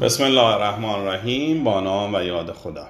بسم الله الرحمن الرحیم با نام و یاد خدا.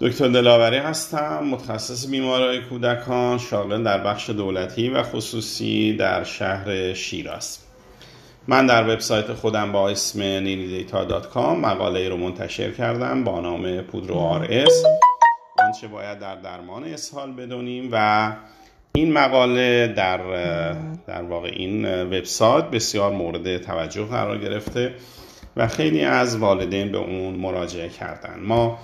دکتر دلاوری هستم متخصص بیماری کودکان شاغل در بخش دولتی و خصوصی در شهر شیراز. من در وبسایت خودم با اسم نینیدیتا.com مقاله رو منتشر کردم با نام پودر آر اس. آنچه باید در درمان اسهال بدونیم و این مقاله در در واقع این وبسایت بسیار مورد توجه قرار گرفته و خیلی از والدین به اون مراجعه کردن. ما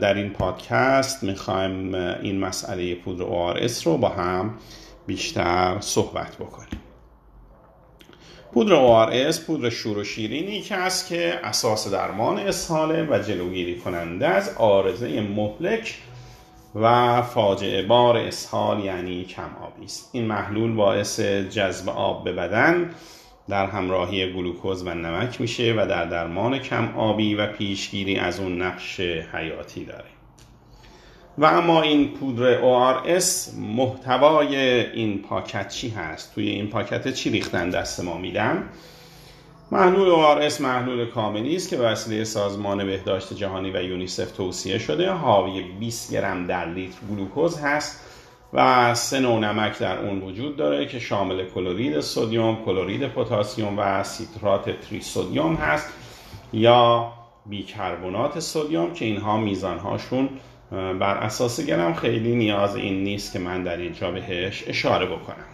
در این پادکست می‌خوایم این مسئله پودر ORS رو با هم بیشتر صحبت بکنیم. پودر ORS پودر شور و شیرینی که است که اساس درمان اسهاله و جلوگیری کننده از آرزه مهلک و فاجعه بار اسهال یعنی کم آبی است این محلول باعث جذب آب به بدن در همراهی گلوکوز و نمک میشه و در درمان کم آبی و پیشگیری از اون نقش حیاتی داره. و اما این پودر ORS محتوای این پاکت چی هست؟ توی این پاکت چی ریختن دست ما میدم محلول ORS محلول کاملی است که وسیله سازمان بهداشت جهانی و یونیسف توصیه شده حاوی 20 گرم در لیتر گلوکوز هست و سه نوع نمک در اون وجود داره که شامل کلورید سدیم، کلورید پتاسیم و سیترات تریسودیوم هست یا بیکربنات سدیم که اینها میزانهاشون بر اساس گرم خیلی نیاز این نیست که من در اینجا بهش اشاره بکنم.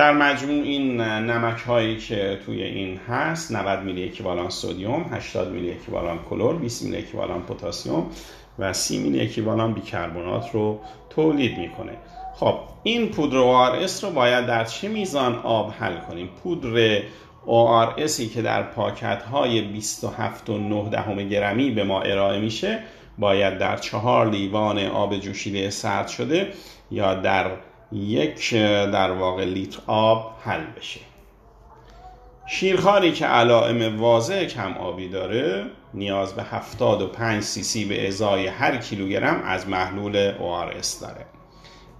در مجموع این نمک هایی که توی این هست 90 میلی اکیوالان سدیم 80 میلی اکیوالان کلور 20 میلی اکیوالان پتاسیم و 30 میلی اکیوالان بیکربنات رو تولید می‌کنه. خب این پودر ORS رو باید در چه میزان آب حل کنیم؟ پودر ORSی که در پاکت های 27.9 گرمی به ما ارائه میشه باید در چهار لیوان آب جوشیده سرد شده یا در یک در واقع لیتر آب حل بشه. شیرخواری که علائم واضح کم آبی داره نیاز به 75 سی سی به ازای هر کیلوگرم از محلول ORS داره.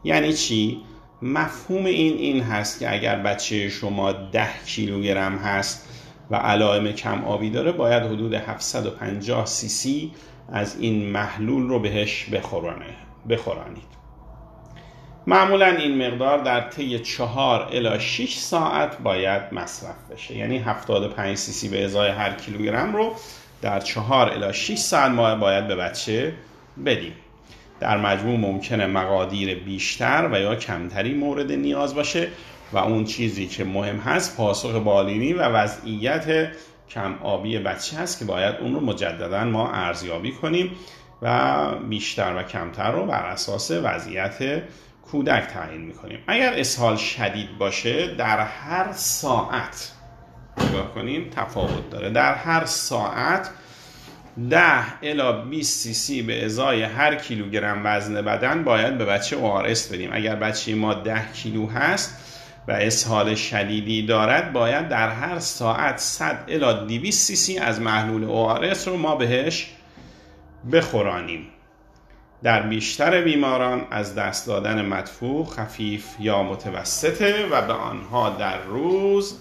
یعنی چی؟ مفهوم این این هست که اگر بچه شما 10 کیلوگرم هست و علائم کم آبی داره باید حدود 750 سی سی از این محلول رو بهش بخورانید. معمولا این مقدار در طی 4 الی 6 ساعت باید مصرف بشه. یعنی 75 سی سی به ازای هر کیلوگرم رو در 4 الی 6 ساعت ما باید به بچه بدیم. در مجموع ممکنه مقادیر بیشتر و یا کمتری مورد نیاز باشه و اون چیزی که مهم هست پاسخ بالینی و وضعیت کم آبی بچه هست که باید اون رو مجددا ما ارزیابی کنیم و بیشتر و کمتر رو بر اساس وضعیت کودک تعیین می‌کنیم. اگر اسهال شدید باشه در هر ساعت نگاه کنیم تفاوت داره. در هر ساعت 10 الا 20 سی سی به ازای هر کیلوگرم وزن بدن باید به بچه ORS بدیم. اگر بچه ما 10 کیلو هست و اسهال شدیدی دارد باید در هر ساعت 100 الا 200 سی سی از محلول ORS رو ما بهش بخورانیم. در بیشتر بیماران از دست دادن مدفوع خفیف یا متوسطه و به آنها در روز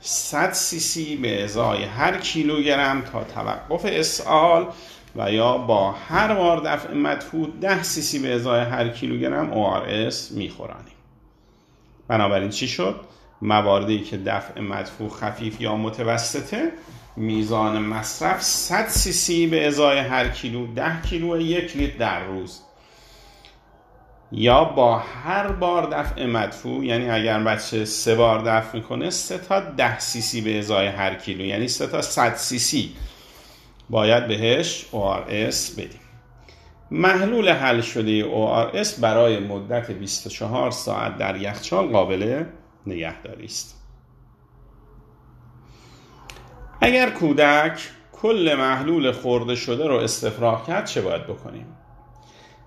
100 سی سی به ازای هر کیلوگرم تا توقف اسهال و یا با هر بار دفع مدفوع 10 سی سی به ازای هر کیلوگرم ORS میخورانیم بنابراین چی شد؟ مواردی که دفع مدفوع خفیف یا متوسطه میزان مصرف 100 سی سی به ازای هر کیلو 10 کیلو یک لیتر در روز. یا با هر بار دفع مدفوع یعنی اگر بچه سه بار دفع می‌کنه سه تا 10 سی سی به ازای هر کیلو یعنی سه تا 100 سی سی باید بهش ORS بدیم. محلول حل شده ORS برای مدت 24 ساعت در یخچال قابل نگهداری است. اگر کودک کل محلول خورده شده رو استفراغ کرد چه باید بکنیم؟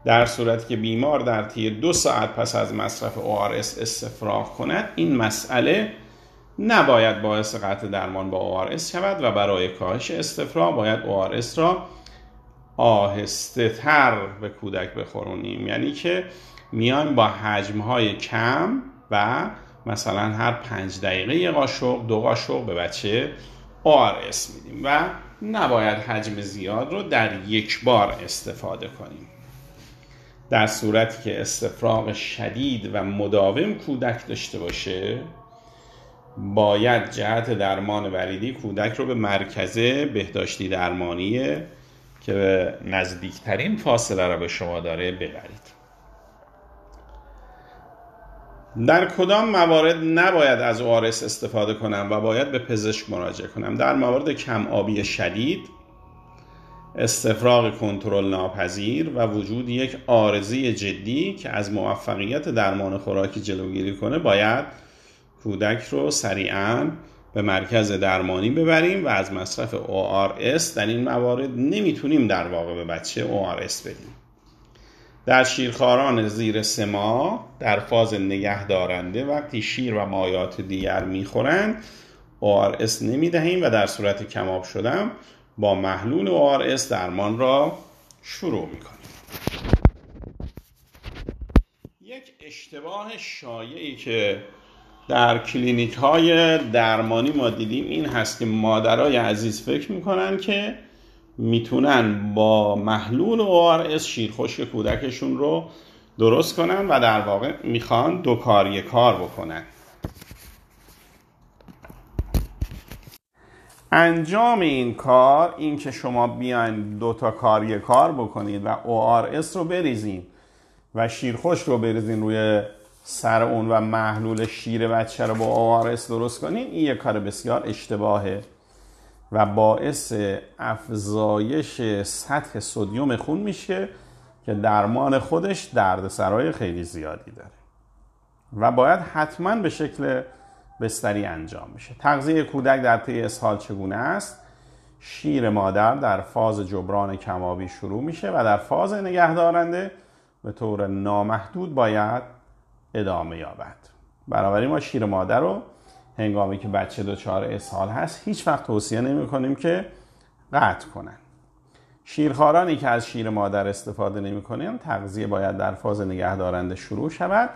در صورتی که بیمار در طی دو ساعت پس از مصرف ORS استفراغ کند این مسئله نباید باعث قطع درمان با ORS شود و برای کاهش استفراغ باید ORS را آهسته تر به کودک بخورونیم یعنی که میان با حجم های کم و مثلا هر پنج دقیقه یه قاشق دو قاشق به بچه ORS میدیم و نباید حجم زیاد رو در یک بار استفاده کنیم. در صورتی که استفراغ شدید و مداوم کودک داشته باشه باید جهت درمان وریدی کودک رو به مرکز بهداشتی درمانی که نزدیکترین فاصله را به شما داره ببرید. در کدام موارد نباید از ORS استفاده کنم و باید به پزشک مراجعه کنم؟ در موارد کم آبی شدید استفراغ کنترل ناپذیر و وجود یک آرزی جدی که از موفقیت درمان خوراکی جلوگیری کنه باید کودک رو سریعا به مرکز درمانی ببریم و از مصرف ORS در این موارد نمی‌تونیم در واقع به بچه ORS بدیم در شیرخواران زیر سه ماه در فاز نگه دارنده وقتی شیر و مایات دیگر می‌خورند ORS نمی‌دهیم و در صورت کماب شدن با محلول ORS درمان را شروع می‌کنیم. یک اشتباه شایعی که در کلینیک های درمانی ما دیدیم این هست که مادرای عزیز فکر می‌کنن که می‌تونن با محلول ORS شیرخشک کودکشون رو درست کنن و در واقع می‌خوان دو کار کار بکنن. انجام این کار این که شما بیاین دو تا کار کار بکنید و ORS رو بریزین و شیرخشک رو بریزین روی سر اون و محلول شیر بچه رو با ORS درست کنین این یه کار بسیار اشتباهه. و باعث افزایش سطح سودیوم خون میشه که درمان خودش دردسرای خیلی زیادی داره. و باید حتما به شکل بستری انجام میشه تغذیه کودک در طی اسهال چگونه است؟ شیر مادر در فاز جبران کمابی شروع میشه و در فاز نگهدارنده به طور نامحدود باید ادامه یابد. بنابراین ما شیر مادر رو هنگامی که بچه دچار اسهال هست هیچ وقت توصیه نمی کنیم که قطع کنن. شیرخوارانی که از شیر مادر استفاده نمی کنیم تغذیه باید در فاز نگهدارنده شروع شود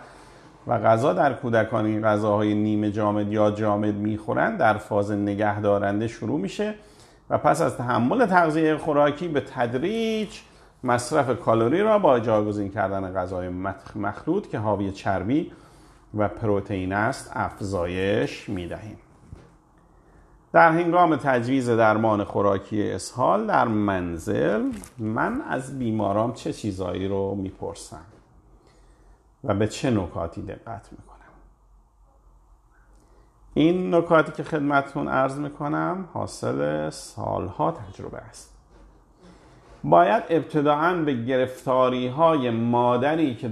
و غذا در کودکان این غذاهای نیمه جامد یا جامد می‌خورند در فاز نگهدارنده شروع میشه و پس از تحمل تغذیه خوراکی به تدریج مصرف کالری را با جایگزین کردن غذای مخلوط که حاوی چربی و پروتئین است افزایش می دهیم. در هنگام تجویز درمان خوراکی اسهال در منزل من از بیمارام چه چیزایی رو می‌پرسم و به چه نکاتی دقت می‌کنم این نکاتی که خدمتتون عرض می‌کنم حاصل سالها تجربه است باید ابتداعا به گرفتاری های مادری که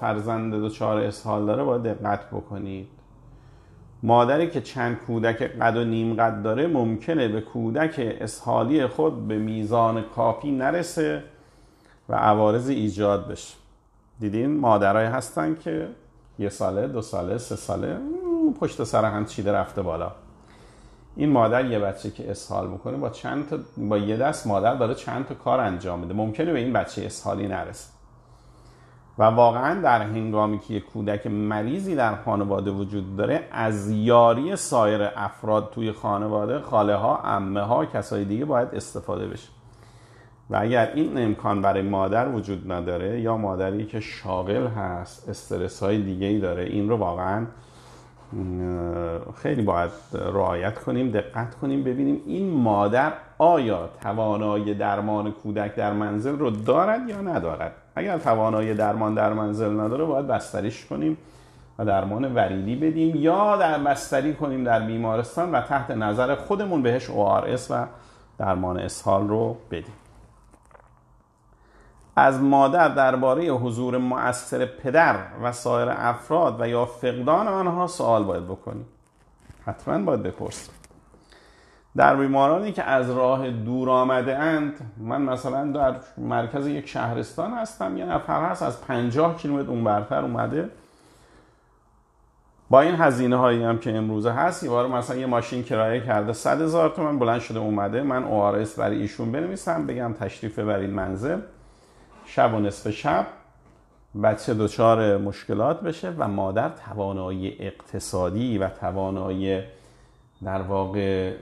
فرزند دچار اسهال داره باید دقت بکنید. مادری که چند کودک قد و نیم قد داره ممکنه به کودک اسهالی خود به میزان کافی نرسه و عوارض ایجاد بشه. دیدین مادرای هستن که یه ساله دو ساله سه ساله پشت سر هم چیده رفته بالا. این مادر یه بچه که اسهال می‌کنه با چند تا با یه دست مادر داره چند تا کار انجام میده. ممکنه به این بچه اسهالی نرسه. و واقعا در هنگامی که یک کودک مریضی در خانواده وجود داره از یاری سایر افراد توی خانواده خاله ها امه ها کسای دیگه باید استفاده بشه. و اگر این امکان برای مادر وجود نداره یا مادری که شاغل هست استرس های دیگه ای داره این رو واقعا خیلی باید رعایت کنیم دقت کنیم ببینیم این مادر آیا توانایی درمان کودک در منزل رو دارد یا ندارد. اگر توانایی درمان در منزل نداره باید بستریش کنیم و درمان وریدی بدیم یا در بستری کنیم در بیمارستان و تحت نظر خودمون بهش ORS و درمان اسهال رو بدیم. از مادر درباره حضور مؤثر پدر و سایر افراد و یا فقدان آنها سوال باید بکنیم. حتما باید بپرسیم. در بیمارانی که از راه دور آمده اند من مثلا در مرکز یک شهرستان هستم یه نفر هست از 50 کیلومتر اون برتر اومده. با این هزینه هایی هم که امروزه هست یه مثلا یه ماشین کرایه کرده 100 هزار تومن بلند شده اومده من اوارس برای ایشون بنویسم بگم تشریف برین منزل. شب و نصف شب بچه دچار مشکلات بشه و مادر توانایی اقتصادی و توانایی در واقع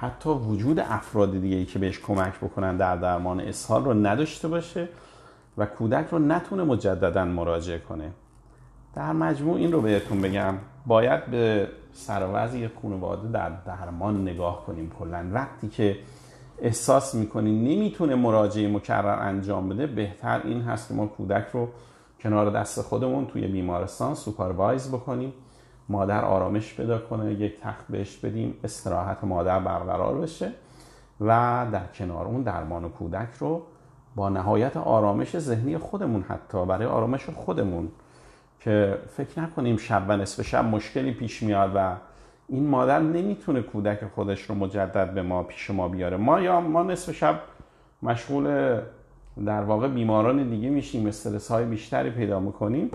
حتی وجود افراد دیگه که بهش کمک بکنن در درمان اسهال رو نداشته باشه و کودک رو نتونه مجددا مراجعه کنه. در مجموع این رو بهتون بگم باید به سر خانواده در درمان نگاه کنیم کلا. وقتی که احساس می‌کنیم نمی‌تونه مراجعه مکرر انجام بده بهتر این هست که ما کودک رو کنار دست خودمون توی بیمارستان سوپروایز بکنیم مادر آرامش پیدا کنه یک تخت بهش بدیم استراحت مادر برقرار بشه و در کنار اون درمان کودک رو با نهایت آرامش ذهنی خودمون حتی برای آرامش خودمون که فکر نکنیم شب و نصف شب مشکلی پیش میاد و این مادر نمی‌تونه کودک خودش رو مجدد به ما پیش ما بیاره. ما یا ما نصف شب مشغول در واقع بیماران دیگه میشیم استرس های بیشتری پیدا می‌کنیم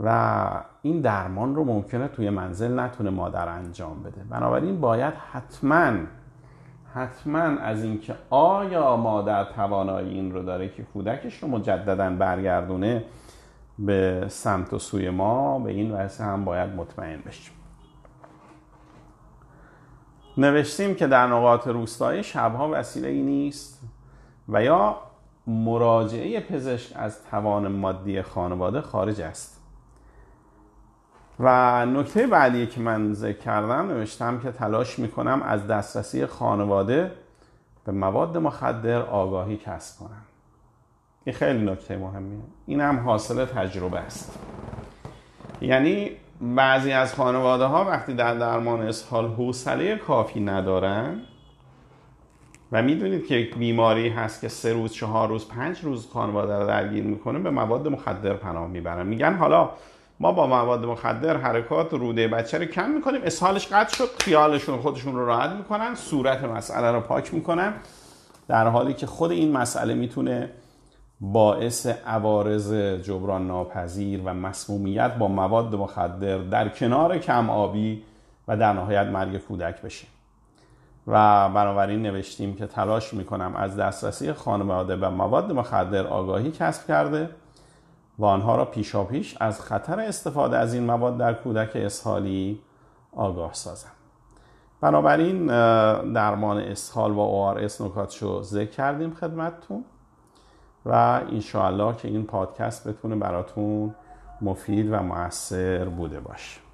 و این درمان رو ممکنه توی منزل نتونه مادر انجام بده. بنابراین باید حتما حتما از اینکه آیا مادر توانایی این رو داره که کودکش رو مجددا برگردونه به سمت و سوی ما به این وجه هم باید مطمئن بشیم. نوشتیم که در نقاط روستایی شبها وسیله ای نیست و یا مراجعه پزشک از توان مادی خانواده خارج است. و نکته بعدی که من ذکر کردم نوشتم که تلاش می‌کنم از دسترسی خانواده به مواد مخدر آگاهی کسب کنم. این خیلی نکته مهمیه. این هم حاصل تجربه است. یعنی بعضی از خانواده ها وقتی در درمان اسهال حوصله کافی ندارن و می‌دونید که یک بیماری هست که سه روز چهار روز پنج روز خانواده رو درگیر می‌کنه به مواد مخدر پناه می‌برن. میگن حالا ما با مواد مخدر حرکات روده بچه رو کم می‌کنیم اسهالش قطع شد خیالشون خودشون رو راحت می‌کنن صورت مسئله رو پاک می‌کنن در حالی که خود این مسئله می‌تونه باعث عوارض جبران ناپذیر و مسمومیت با مواد مخدر در کنار کم آبی و در نهایت مرگ کودک بشه و بنابراین نوشتیم که تلاش می‌کنم از دسترسی خانواده به مواد مخدر آگاهی کسب کرده و آنها را پیشا پیش از خطر استفاده از این مواد در کودک اسهالی آگاه سازم. بنابراین درمان اسهال و ORS نکاتشو ذکر کردیم خدمتتون. و انشاءالله که این پادکست بتونه براتون مفید و موثر بوده باشه.